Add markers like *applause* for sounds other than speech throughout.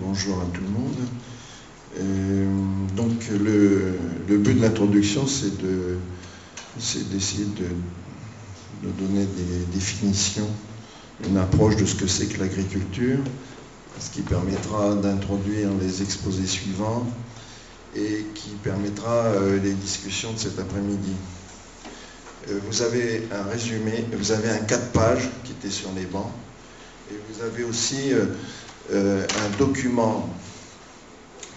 bonjour à tout le monde. Euh, donc le, but de l'introduction, c'est d'essayer de, de, donner des définitions, une approche de ce que c'est que l'agriculture, ce qui permettra d'introduire les exposés suivants et qui permettra euh, les discussions de cet après-midi. Euh, vous avez un résumé, vous avez un 4 pages qui était sur les bancs, et vous avez aussi euh, un document,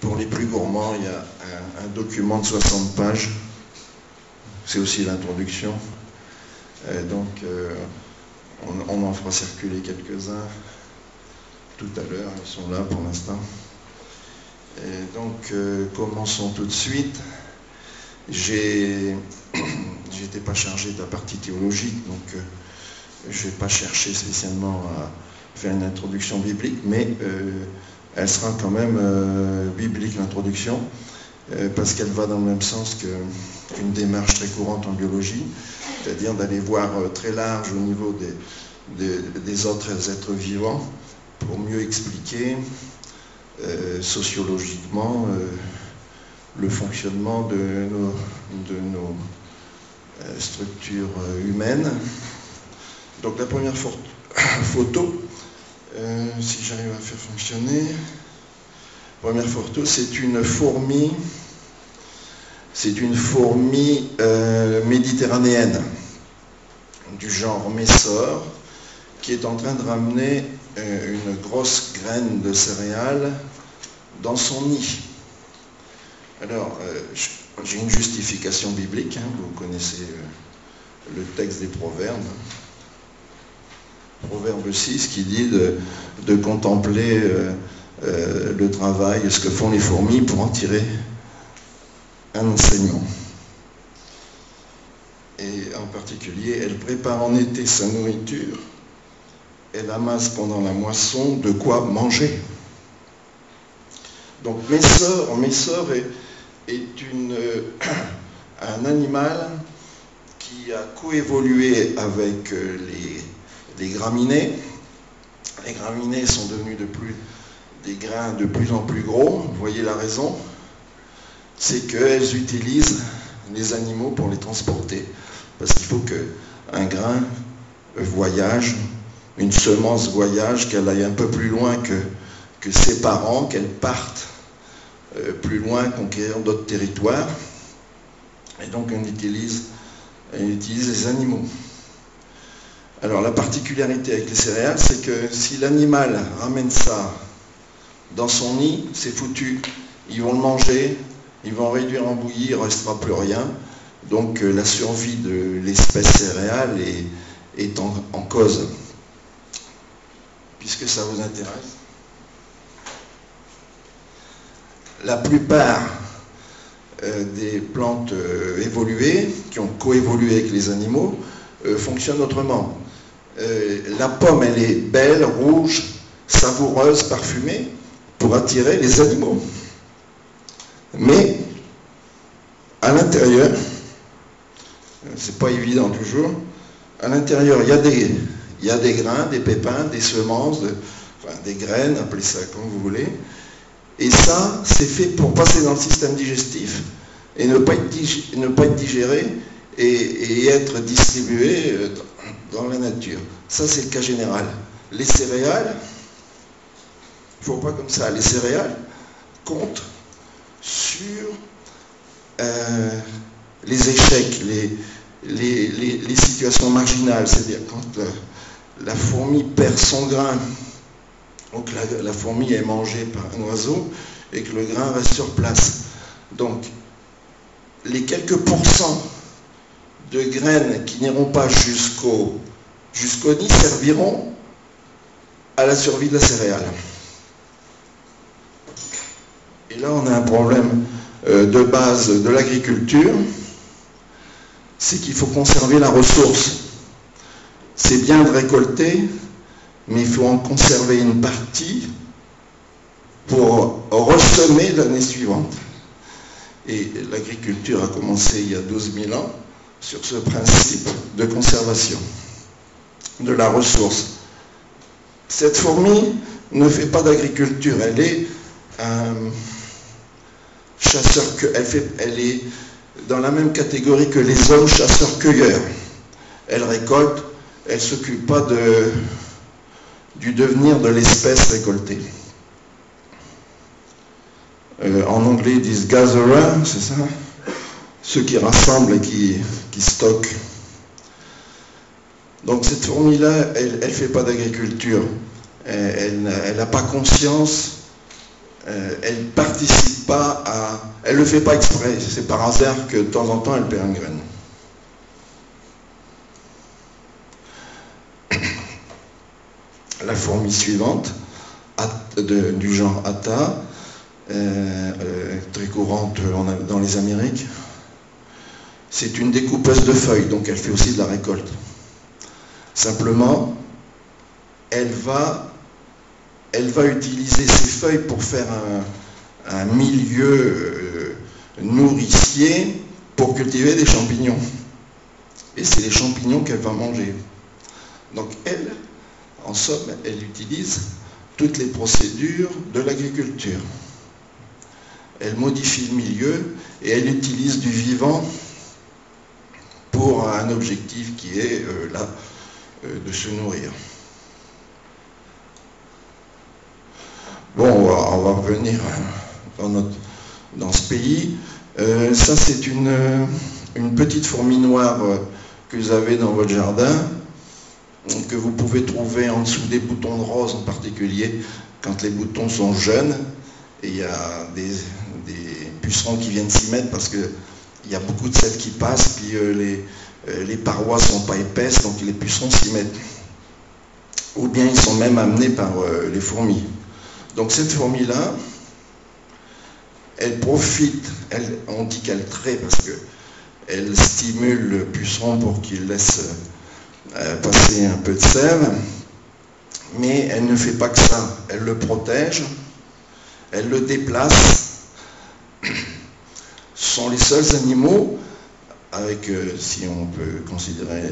pour les plus gourmands, il y a un, document de 60 pages, c'est aussi l'introduction, donc on, on, en fera circuler quelques-uns tout à l'heure, ils sont là pour l'instant. Donc, euh, commençons tout de suite. *coughs* J'étais pas chargé de la partie théologique, donc euh, je n'ai pas cherché spécialement à faire une introduction biblique, mais euh, elle sera quand même biblique l'introduction, parce qu'elle va dans le même sens qu'une démarche très courante en biologie, c'est-à-dire d'aller voir très large au niveau des, des autres êtres vivants pour mieux expliquer euh, sociologiquement euh, le fonctionnement de nos, de nos euh, structures humaines. Donc la première *coughs* photo, si j'arrive à faire fonctionner, première photo, c'est une fourmi, c'est une fourmi méditerranéenne du genre Messor qui est en train de ramener une grosse graine de céréales dans son nid. Alors, euh, j'ai une justification biblique, hein, vous connaissez euh, le texte des Proverbes. Proverbe 6 qui dit de, contempler euh, le travail, ce que font les fourmis pour en tirer un enseignement. Et en particulier, elle prépare en été sa nourriture, elle amasse pendant la moisson de quoi manger. Donc mes sœurs est, est une, euh, *coughs* un animal qui a coévolué avec euh, les, les, graminées. Les graminées sont devenues de plus, des grains de plus en plus gros. Vous voyez la raison C'est qu'elles utilisent les animaux pour les transporter. Parce qu'il faut qu'un grain voyage, une semence voyage, qu'elle aille un peu plus loin que, que ses parents, qu'elle parte euh, plus loin, conquérir d'autres territoires. Et donc on utilise, on utilise les animaux. Alors la particularité avec les céréales, c'est que si l'animal ramène ça dans son nid, c'est foutu. Ils vont le manger, ils vont réduire en bouillie, il ne restera plus rien. Donc euh, la survie de l'espèce céréale est, en cause. Puisque ça vous intéresse. la plupart euh, des plantes euh, évoluées, qui ont coévolué avec les animaux, fonctionnent autrement. La pomme, elle est belle, rouge, savoureuse, parfumée, pour attirer les animaux. Mais à l'intérieur, c'est pas évident toujours, à l'intérieur, il y, a des grains, des pépins, des semences, des graines, appelez ça comme vous voulez, et ça, c'est fait pour passer dans le système digestif et ne pas être, digéré et, être distribué euh, dans la nature. Ça, c'est le cas général. Les céréales, il ne faut pas comme ça, les céréales comptent sur euh, les échecs, les, situations marginales, c'est-à-dire quand la fourmi perd son grain donc la, fourmi est mangée par un oiseau et que le grain reste sur place. Donc les quelques pourcents de graines qui n'iront pas jusqu'au nid serviront à la survie de la céréale. Et là, on a un problème euh, de base de l'agriculture, c'est qu'il faut conserver la ressource. C'est bien de récolter, mais il faut en conserver une partie pour ressemer l'année suivante. Et l'agriculture a commencé il y a 12 000 ans sur ce principe de conservation de la ressource. Cette fourmi ne fait pas d'agriculture, elle est chasseur, elle, elle est dans la même catégorie que les hommes chasseurs-cueilleurs. Elle récolte, elle ne s'occupe pas de, du devenir de l'espèce récoltée. Euh, en anglais, ils disent gatherer, c'est ça? Ceux qui rassemblent et qui, stockent. Donc cette fourmi-là, elle ne fait pas d'agriculture. Elle n'a pas conscience, euh, elle participe pas à... Elle ne le fait pas exprès, c'est par hasard que de temps en temps elle perd une graine. *coughs* La fourmi suivante, du genre Atta, euh, euh, très courante dans les Amériques, c'est une découpeuse de feuilles, donc elle fait aussi de la récolte. Simplement, elle va, utiliser ces feuilles pour faire un, milieu euh, nourricier pour cultiver des champignons. Et c'est les champignons qu'elle va manger. Donc elle, en somme, elle utilise toutes les procédures de l'agriculture. Elle modifie le milieu et elle utilise du vivant pour un objectif qui est euh, là euh, de se nourrir. Bon, on va, revenir dans, dans ce pays. Euh, ça, c'est une, petite fourmi noire que vous avez dans votre jardin, que vous pouvez trouver en dessous des boutons de rose en particulier, quand les boutons sont jeunes. Et il y a des, des pucerons qui viennent s'y mettre parce qu'il y a beaucoup de sel qui passe, puis les, euh, les parois ne sont pas épaisses, donc les pucerons s'y mettent. Ou bien ils sont même amenés par euh, les fourmis. Donc cette fourmi-là, elle profite, on dit qu'elle traite parce qu'elle stimule le puceron pour qu'il laisse euh, passer un peu de sève, mais elle ne fait pas que ça. Elle le protège, elle le déplace. Sont les seuls animaux avec, euh, si on peut considérer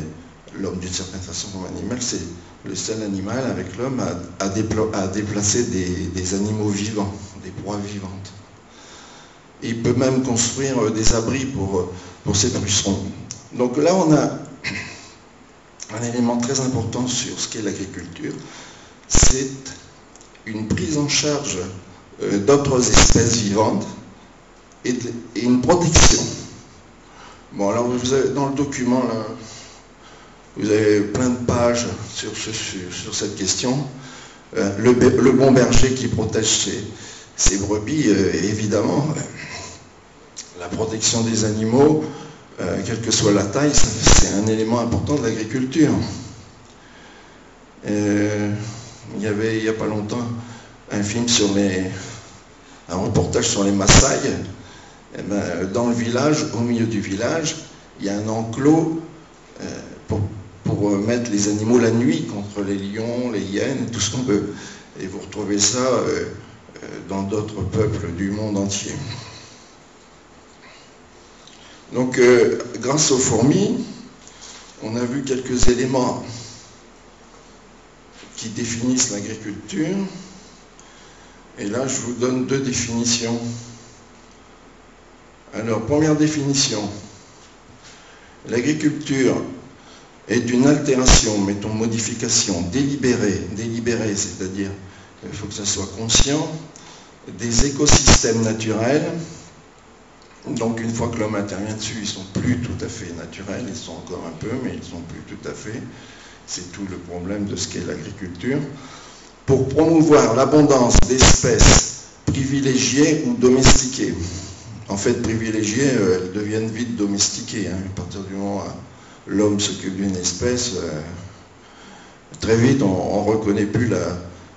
l'homme d'une certaine façon comme animal, c'est le seul animal avec l'homme à, à, déplacer des, animaux vivants, des proies vivantes. il peut même construire euh, des abris pour, euh, pour ces pucerons. Donc là, on a *clears throat* un élément très important sur ce qu'est l'agriculture, c'est une prise en charge d'autres espèces vivantes et une protection Bon, alors vous avez, dans le document, là, vous avez plein de pages sur, sur, cette question. Euh, le, bon berger qui protège ses, brebis, euh, évidemment, la protection des animaux, euh, quelle que soit la taille, c'est un élément important de l'agriculture. il y avait il n'y a pas longtemps un film sur les. un reportage sur les Maasai eh ben, dans le village, au milieu du village, il y a un enclos euh, pour, mettre les animaux la nuit contre les lions, les hyènes, tout ce qu'on veut. Et vous retrouvez ça euh, euh, dans d'autres peuples du monde entier. Donc, grâce aux fourmis, on a vu quelques éléments qui définissent l'agriculture. Et là, je vous donne deux définitions. Alors, première définition. L'agriculture est une altération, mettons modification délibérée, délibérée, c'est-à-dire il faut que ça soit conscient, des écosystèmes naturels. Donc une fois que l'homme intervient dessus, ils ne sont plus tout à fait naturels, ils sont encore un peu, mais ils ne sont plus tout à fait. C'est tout le problème de ce qu'est l'agriculture. Pour promouvoir l'abondance d'espèces privilégiées ou domestiquées en fait privilégiées, euh, elles deviennent vite domestiquées. Hein. À partir du moment où l'homme s'occupe d'une espèce, euh, très vite on ne reconnaît plus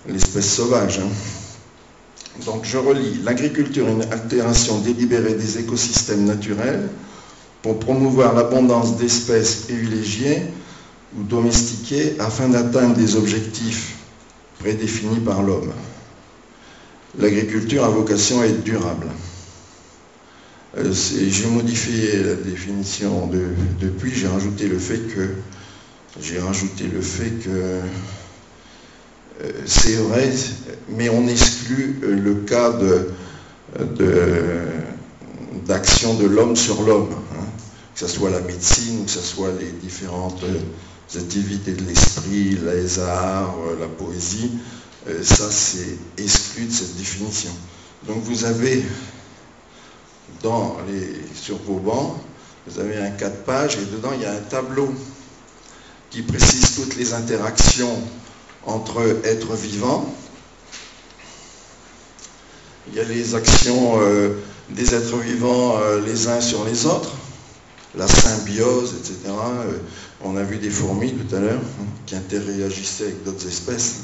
l'espèce sauvage. Hein. Donc je relis, l'agriculture est une altération délibérée des écosystèmes naturels pour promouvoir l'abondance d'espèces privilégiées ou domestiquées afin d'atteindre des objectifs prédéfinis par l'homme. L'agriculture a vocation à être durable. Euh, j'ai modifié la définition depuis, j'ai rajouté le fait que j'ai rajouté le fait que c'est vrai, mais on exclut le cas d'action de, l'homme sur l'homme, hein. que ce soit la médecine que ce soit les différentes activités de l'esprit, les arts, la poésie, ça c'est exclu de cette définition. Donc vous avez sur vos bancs, vous avez un 4 pages et dedans il y a un tableau qui précise toutes les interactions entre êtres vivants. Il y a les actions euh, des êtres vivants euh, les uns sur les autres, la symbiose, etc. Euh, on a vu des fourmis tout à l'heure hein, qui interréagissaient avec d'autres espèces.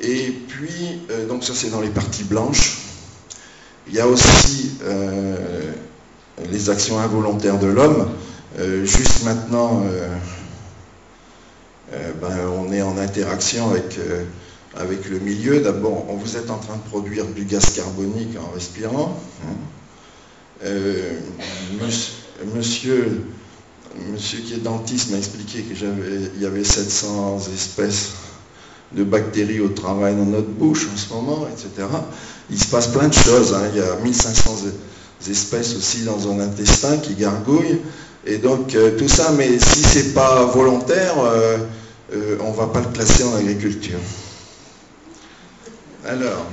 Et puis, donc ça c'est dans les parties blanches. Il y a aussi euh, les actions involontaires de l'homme. Euh, juste maintenant, euh, ben, on est en interaction avec, avec le milieu. D'abord, vous êtes en train de produire du gaz carbonique en respirant. Hein. monsieur, monsieur qui est dentiste m'a expliqué qu'il y avait 700 espèces de bactéries au travail dans notre bouche en ce moment, etc. Il se passe plein de choses. Hein. Il y a 1500 espèces aussi dans un intestin qui gargouillent. Et donc euh, tout ça, mais si ce n'est pas volontaire, euh, euh, on ne va pas le classer en agriculture. Alors,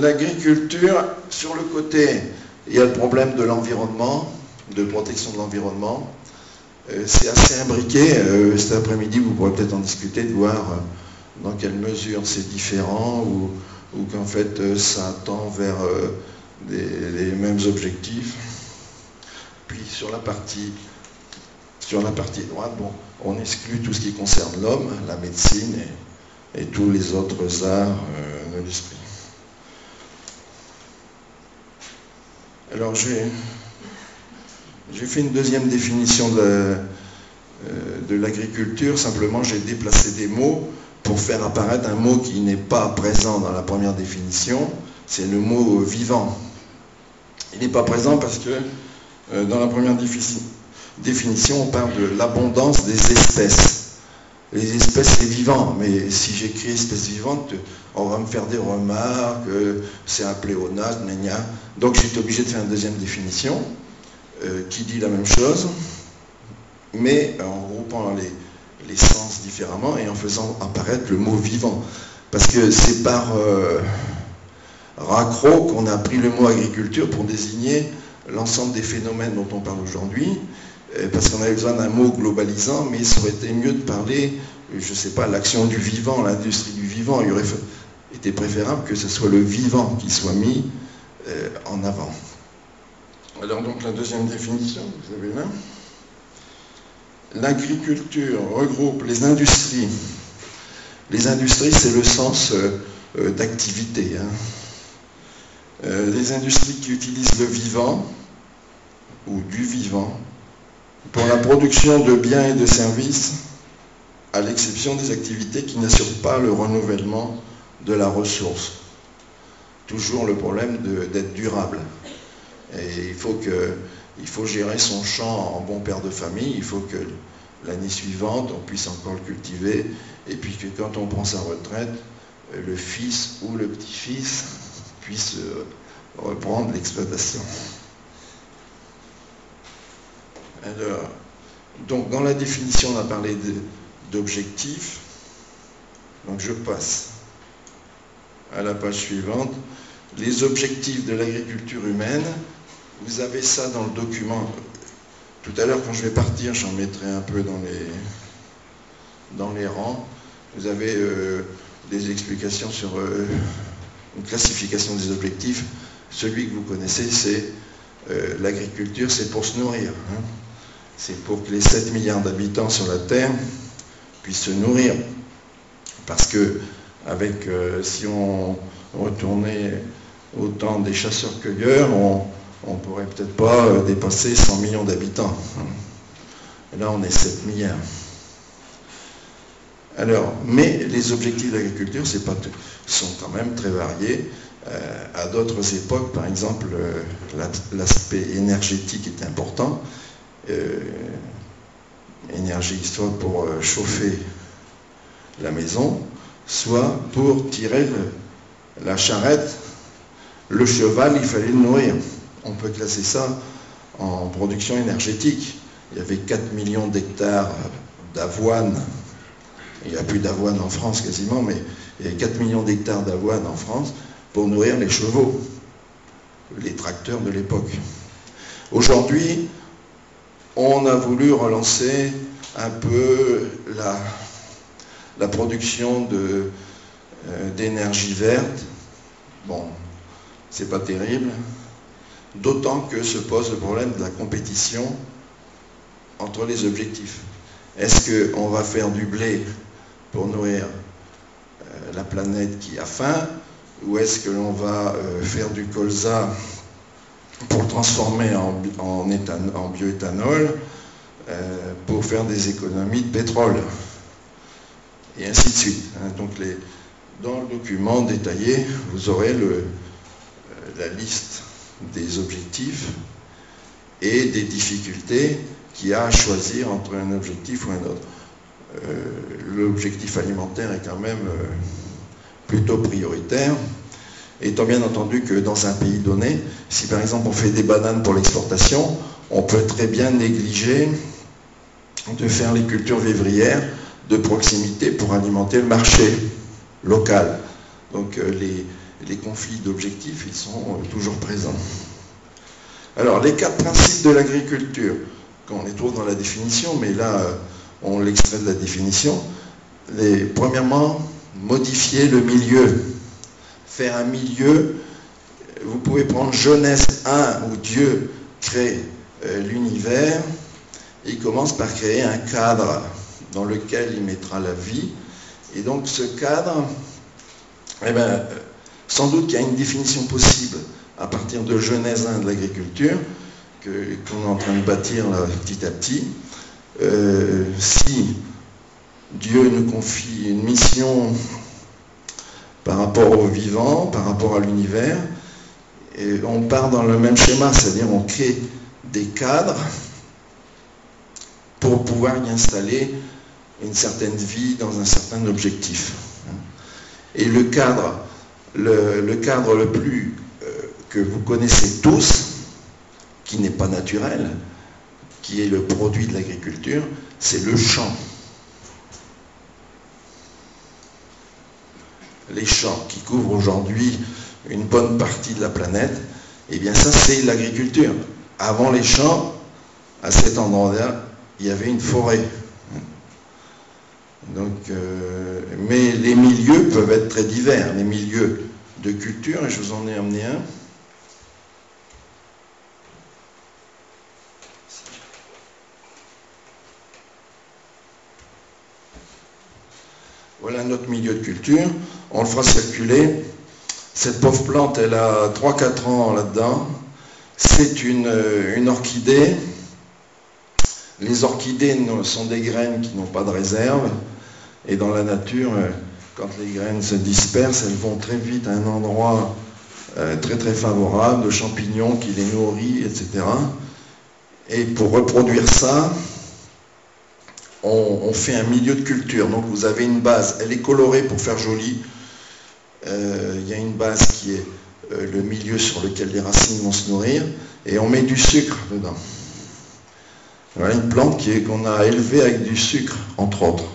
l'agriculture, sur le côté, il y a le problème de l'environnement, de protection de l'environnement. C'est assez imbriqué. Cet après-midi, vous pourrez peut-être en discuter, de voir dans quelle mesure c'est différent ou, qu'en fait ça tend vers les mêmes objectifs. Puis sur la partie sur la partie droite, bon, on exclut tout ce qui concerne l'homme, la médecine et, tous les autres arts de l'esprit. Alors j'ai fait une deuxième définition euh, de, l'agriculture, simplement j'ai déplacé des mots pour faire apparaître un mot qui n'est pas présent dans la première définition, c'est le mot vivant. Il n'est pas présent parce que euh, dans la première définition, on parle de l'abondance des espèces. Les espèces, c'est vivant, mais si j'écris espèces vivantes, on va me faire des remarques, c'est un pléonasme, donc j'étais obligé de faire une deuxième définition. Euh, qui dit la même chose, mais en groupant les, sens différemment et en faisant apparaître le mot vivant. Parce que c'est par euh, raccro qu'on a pris le mot agriculture pour désigner l'ensemble des phénomènes dont on parle aujourd'hui, euh, parce qu'on avait besoin d'un mot globalisant, mais ça aurait été mieux de parler, je ne sais pas, l'action du vivant, l'industrie du vivant. Il aurait été préférable que ce soit le vivant qui soit mis en avant. Alors donc la deuxième définition, vous avez là? L'agriculture regroupe les industries. Les industries, c'est le sens euh, euh, d'activité. Hein. Euh, les industries qui utilisent le vivant ou du vivant pour la production de biens et de services, à l'exception des activités qui n'assurent pas le renouvellement de la ressource. Toujours le problème d'être durable. Et il faut, que, il faut gérer son champ en bon père de famille, il faut que l'année suivante, on puisse encore le cultiver, et puis que quand on prend sa retraite, le fils ou le petit-fils *laughs* puisse euh, reprendre l'exploitation. Alors, donc dans la définition, on a parlé d'objectifs. Donc je passe à la page suivante. Les objectifs de l'agriculture humaine vous avez ça dans le document. Tout à l'heure, quand je vais partir, j'en mettrai un peu dans les, dans les rangs. Vous avez euh, des explications sur euh, une classification des objectifs. Celui que vous connaissez, c'est euh, l'agriculture, c'est pour se nourrir. Hein. C'est pour que les 7 milliards d'habitants sur la Terre puissent se nourrir. Parce que avec, si on retournait au temps des chasseurs-cueilleurs, on, on ne pourrait peut-être pas euh, dépasser 100 millions d'habitants. Là, on est 7 milliards. Alors, mais les objectifs de l'agriculture sont quand même très variés. Euh, à d'autres époques, par exemple, euh, l'aspect énergétique est important. énergie, histoire pour chauffer la maison, soit pour tirer la charrette. Le cheval, il fallait le nourrir. On peut classer ça en production énergétique. Il y avait 4 millions d'hectares d'avoine. Il n'y a plus d'avoine en France quasiment, mais il y avait 4 millions d'hectares d'avoine en France pour nourrir les chevaux, les tracteurs de l'époque. Aujourd'hui, on a voulu relancer un peu la, production euh, d'énergie verte. Bon, c'est pas terrible, d'autant que se pose le problème de la compétition entre les objectifs. Est-ce qu'on va faire du blé pour nourrir euh, la planète qui a faim ou est-ce que l'on va euh, faire du colza pour le transformer en, bioéthanol euh, pour faire des économies de pétrole et ainsi de suite. Hein. Dans le document détaillé, vous aurez la liste des objectifs et des difficultés qu'il y a à choisir entre un objectif ou un autre. Euh, l'objectif alimentaire est quand même euh, plutôt prioritaire, étant bien entendu que dans un pays donné, si par exemple on fait des bananes pour l'exportation, on peut très bien négliger de faire les cultures vivrières de proximité pour alimenter le marché local. Donc euh, les, les conflits d'objectifs, ils sont toujours présents. Alors, les quatre principes de l'agriculture, quand on les trouve dans la définition, mais là, on l'extrait de la définition. Premièrement, modifier le milieu. Faire un milieu, vous pouvez prendre Genèse 1 où Dieu crée euh, l'univers. Il commence par créer un cadre dans lequel il mettra la vie. Et donc ce cadre, eh ben, sans doute qu'il y a une définition possible à partir de Genèse 1 de l'agriculture, qu'on est en train de bâtir petit à petit. Euh, si Dieu nous confie une mission par rapport au vivant, par rapport à l'univers, on part dans le même schéma, c'est-à-dire on crée des cadres pour pouvoir y installer une certaine vie dans un certain objectif. Et le cadre, le, cadre le plus euh, que vous connaissez tous, qui n'est pas naturel, qui est le produit de l'agriculture, c'est le champ. Les champs qui couvrent aujourd'hui une bonne partie de la planète, eh bien ça c'est l'agriculture. Avant les champs, à cet endroit-là, il y avait une forêt. Donc, euh, mais les milieux peuvent être très divers, les milieux de culture, et je vous en ai amené un. Voilà notre milieu de culture. On le fera circuler. Cette pauvre plante, elle a 3-4 ans là-dedans. C'est une, une, orchidée. Les orchidées sont des graines qui n'ont pas de réserve. Et dans la nature, quand les graines se dispersent, elles vont très vite à un endroit euh, très très favorable, de champignons qui les nourrit, etc. Et pour reproduire ça, on, fait un milieu de culture. Donc vous avez une base, elle est colorée pour faire joli. Euh, il y a une base qui est euh, le milieu sur lequel les racines vont se nourrir, et on met du sucre dedans. Voilà une plante qu'on a élevée avec du sucre, entre autres.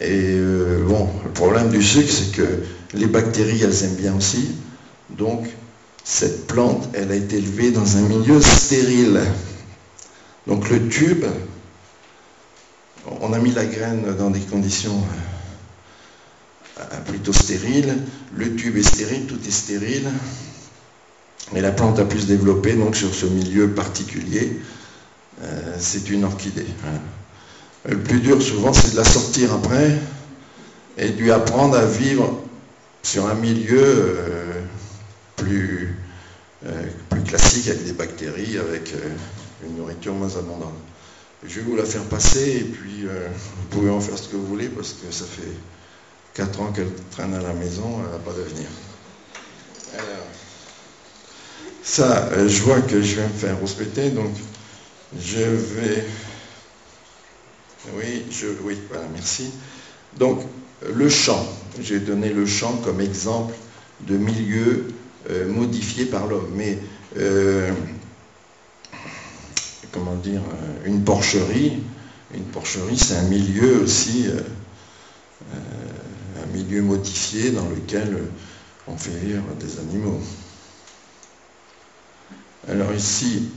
Et euh, bon, le problème du sucre, c'est que les bactéries, elles aiment bien aussi. Donc, cette plante, elle a été élevée dans un milieu stérile. Donc le tube, on a mis la graine dans des conditions euh, plutôt stériles. Le tube est stérile, tout est stérile. Mais la plante a pu se développer donc sur ce milieu particulier. Euh, c'est une orchidée. Le plus dur souvent c'est de la sortir après et de lui apprendre à vivre sur un milieu euh, plus, plus classique avec des bactéries, avec une nourriture moins abondante. Je vais vous la faire passer et puis euh, vous pouvez en faire ce que vous voulez parce que ça fait 4 ans qu'elle traîne à la maison, elle n'a pas d'avenir. Ça, euh, je vois que je vais me faire respecter, donc je vais... Oui, voilà, merci. Donc, le champ. J'ai donné le champ comme exemple de milieu euh, modifié par l'homme. Mais, euh, comment dire, euh, une porcherie, une porcherie, c'est un milieu aussi, un milieu modifié dans lequel on fait vivre des animaux. Alors ici,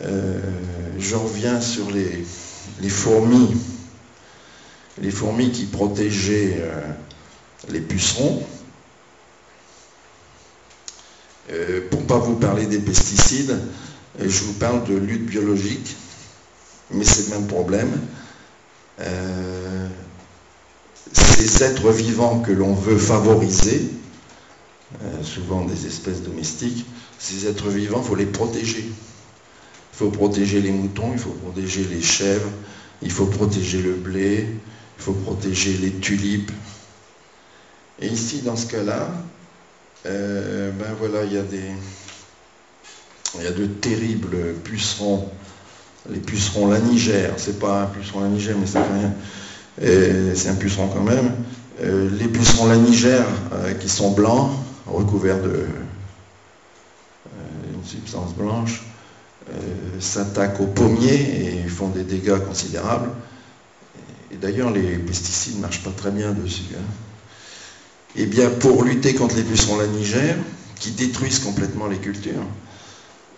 je reviens sur les, les, fourmis, qui protégeaient les pucerons. Euh, pour ne pas vous parler des pesticides, euh, je vous parle de lutte biologique, mais c'est le même problème. Euh, ces êtres vivants que l'on veut favoriser, souvent des espèces domestiques, ces êtres vivants, il faut les protéger. Il faut protéger les moutons, il faut protéger les chèvres, il faut protéger le blé, il faut protéger les tulipes. Et ici, dans ce cas-là, euh, ben voilà, il y a des. Il y a de terribles pucerons. Les pucerons lanigères, c'est pas un puceron lanigère, mais ça rien. C'est un puceron quand même. Euh, les pucerons lanigères euh, qui sont blancs, recouverts de une substance blanche, s'attaquent aux pommiers et font des dégâts considérables. Et d'ailleurs, les pesticides ne marchent pas très bien dessus. Hein. Eh bien, pour lutter contre les pucerons lanigères, qui détruisent complètement les cultures,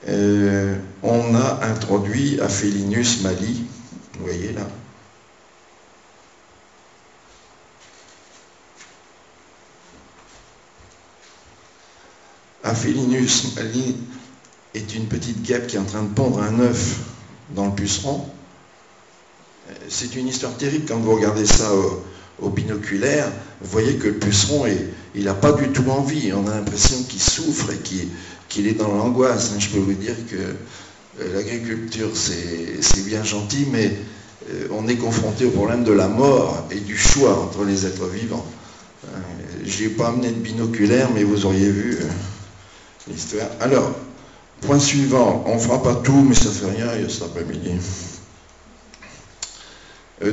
euh, on a introduit Aphelinus mali, vous voyez là. Aphelinus mali est une petite guêpe qui est en train de pondre un œuf dans le puceron. Euh, c'est une histoire terrible quand vous regardez ça au binoculaire, vous voyez que le puceron, il n'a pas du tout envie. On a l'impression qu'il souffre et qu'il est dans l'angoisse. Je peux vous dire que euh, l'agriculture, c'est bien gentil, mais euh, on est confronté au problème de la mort et du choix entre les êtres vivants. Je n'ai pas amené de binoculaire, mais vous auriez vu l'histoire. Alors, point suivant, on ne fera pas tout, mais ça ne fait rien, il y a cet après-midi.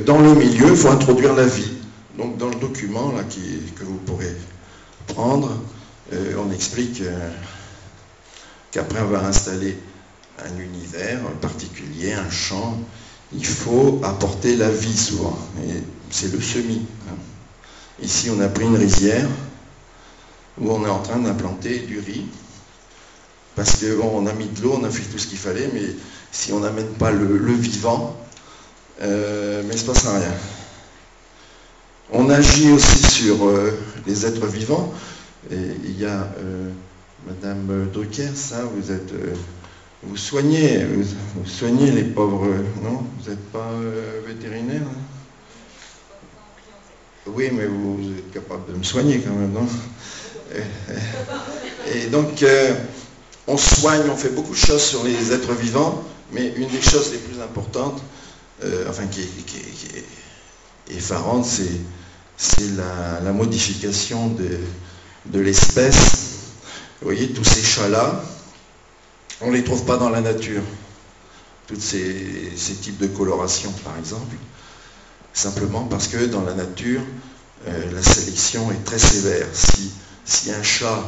Dans le milieu, il faut introduire la vie. Donc dans le document là, que vous pourrez prendre, euh, on explique euh, qu'après avoir installé un univers particulier, un champ, il faut apporter la vie souvent. Et c'est le semis. Hein. Ici, on a pris une rizière où on est en train d'implanter du riz. Parce qu'on a mis de l'eau, on a fait tout ce qu'il fallait, mais si on n'amène pas le, vivant, euh, mais il ne se passera rien. On agit aussi sur euh, les êtres vivants. Il y a euh, Madame Drucker, ça, vous êtes. Vous soignez, vous, soignez les pauvres, non? Vous n'êtes pas vétérinaire hein? Oui, mais vous, êtes capable de me soigner quand même, non? Et, donc, on soigne, on fait beaucoup de choses sur les êtres vivants, mais une des choses les plus importantes, enfin qui, est effarante, c'est la, modification de, l'espèce. Vous voyez, tous ces chats-là, on ne les trouve pas dans la nature. Tous ces, types de coloration, par exemple. Simplement parce que dans la nature, euh, la sélection est très sévère. Si, un chat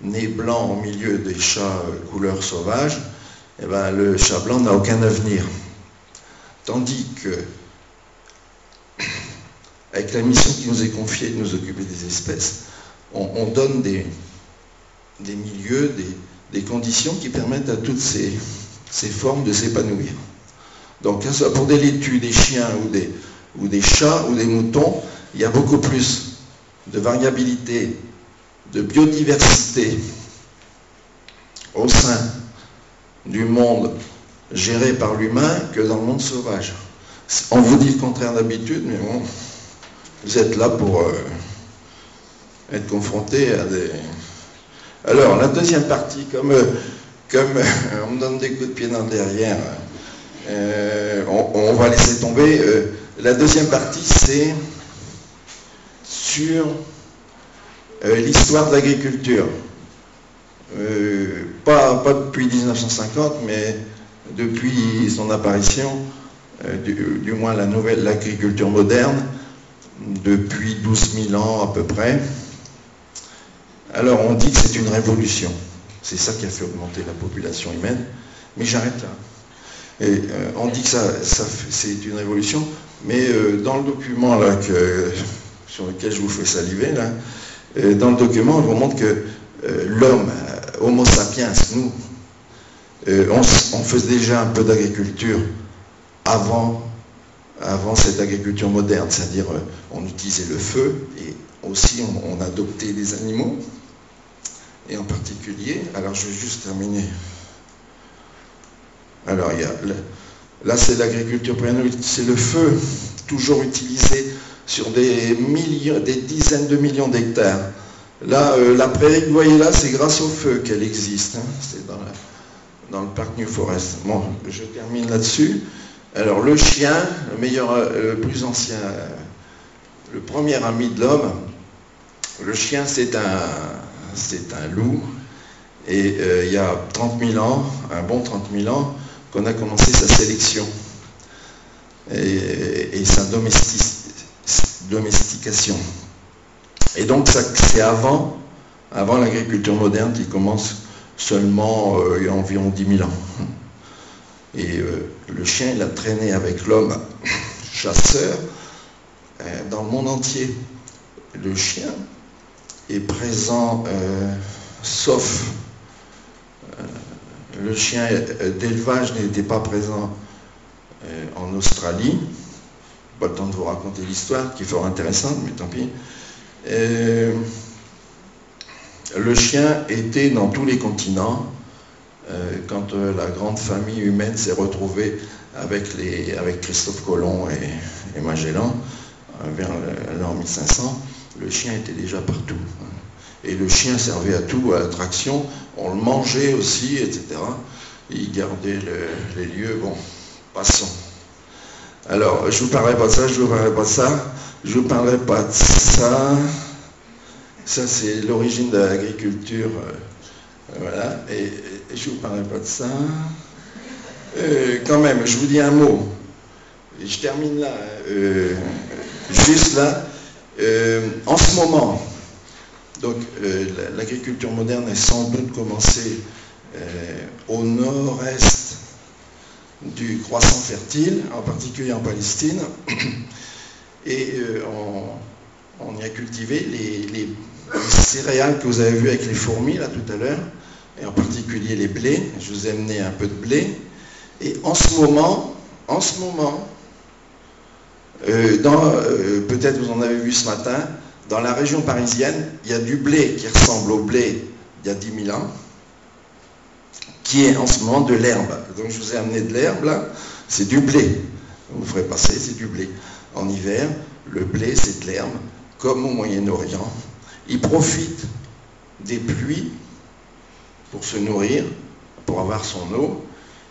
naît blanc au milieu des chats couleur sauvage, eh ben, le chat blanc n'a aucun avenir. Tandis que avec la mission qui nous est confiée de nous occuper des espèces, on, donne des, milieux, des, conditions qui permettent à toutes ces, formes de s'épanouir. Donc, que ce pour des laitues, des chiens ou des, ou des chats ou des moutons, il y a beaucoup plus de variabilité, de biodiversité au sein du monde géré par l'humain que dans le monde sauvage. On vous dit le contraire d'habitude, mais bon, vous êtes là pour euh, être confronté à des... Alors, la deuxième partie, comme, euh, comme euh, on me donne des coups de pied dans le derrière, on, va laisser tomber. la deuxième partie, c'est sur l'histoire de l'agriculture. pas, pas depuis 1950, mais depuis son apparition, du, du, moins la nouvelle, l'agriculture moderne, depuis 12 000 ans à peu près. Alors on dit que c'est une révolution. C'est ça qui a fait augmenter la population humaine. Mais j'arrête là. Euh, on dit que ça, c'est une révolution, mais euh, dans le document là, sur lequel je vous fais saliver, là, euh, dans le document, on vous montre que l'homme, Homo sapiens, nous, on, faisait déjà un peu d'agriculture avant, avant cette agriculture moderne, c'est-à-dire on utilisait le feu et aussi on, on adoptait des animaux, et en particulier, alors je vais juste terminer. Alors, il y a, là, c'est l'agriculture c'est le feu, toujours utilisé sur des, dizaines de millions d'hectares. Là, euh, la prairie vous voyez là, c'est grâce au feu qu'elle existe. Hein. C'est dans, le parc New Forest. Bon, je termine là-dessus. Alors, le chien, le meilleur, euh, le plus ancien, le premier ami de l'homme, le chien, c'est un, loup. Et euh, il y a 30 000 ans, un bon 30 000 ans, qu'on a commencé sa sélection et, sa domestication. Et donc c'est avant, avant l'agriculture moderne qui commence seulement euh, il y a environ 10 000 ans. Et euh, le chien, il a traîné avec l'homme *coughs* chasseur euh, dans le monde entier. Le chien est présent, sauf le chien d'élevage n'était pas présent en Australie. Pas le temps de vous raconter l'histoire, qui est fort intéressante, mais tant pis. Euh, le chien était dans tous les continents. Euh, quand la grande famille humaine s'est retrouvée avec, les, avec Christophe Colomb et, et Magellan vers l'an 1500, le chien était déjà partout. Et le chien servait à tout, à l'attraction. On le mangeait aussi, etc. Il gardait les lieux. Bon, passons. Alors, je ne vous parlerai pas de ça, je ne vous parlerai pas de ça, je ne vous parlerai pas de ça. Ça, c'est l'origine de l'agriculture. Euh, voilà. Et, je ne vous parlerai pas de ça. Euh, quand même, je vous dis un mot. je termine là. Euh, juste là. en ce moment, donc l'agriculture moderne est sans doute commencée au nord-est du croissant fertile, en particulier en Palestine, et euh, on, y a cultivé les, céréales que vous avez vues avec les fourmis là tout à l'heure, et en particulier les blés. Je vous ai amené un peu de blé. Et en ce moment, en ce moment, peut-être vous en avez vu ce matin, dans la région parisienne, il y a du blé qui ressemble au blé d'il y a 10 000 ans, qui est en ce moment de l'herbe. Donc je vous ai amené de l'herbe là, c'est du blé. Vous ferez passer, c'est du blé. En hiver, le blé c'est de l'herbe, comme au Moyen-Orient. Il profite des pluies pour se nourrir, pour avoir son eau,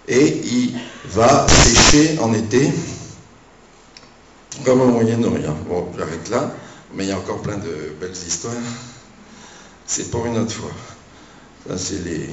et il va sécher en été, comme au Moyen-Orient. Bon, j'arrête là. Mais il y a encore plein de belles histoires. C'est pour une autre fois. C'est les.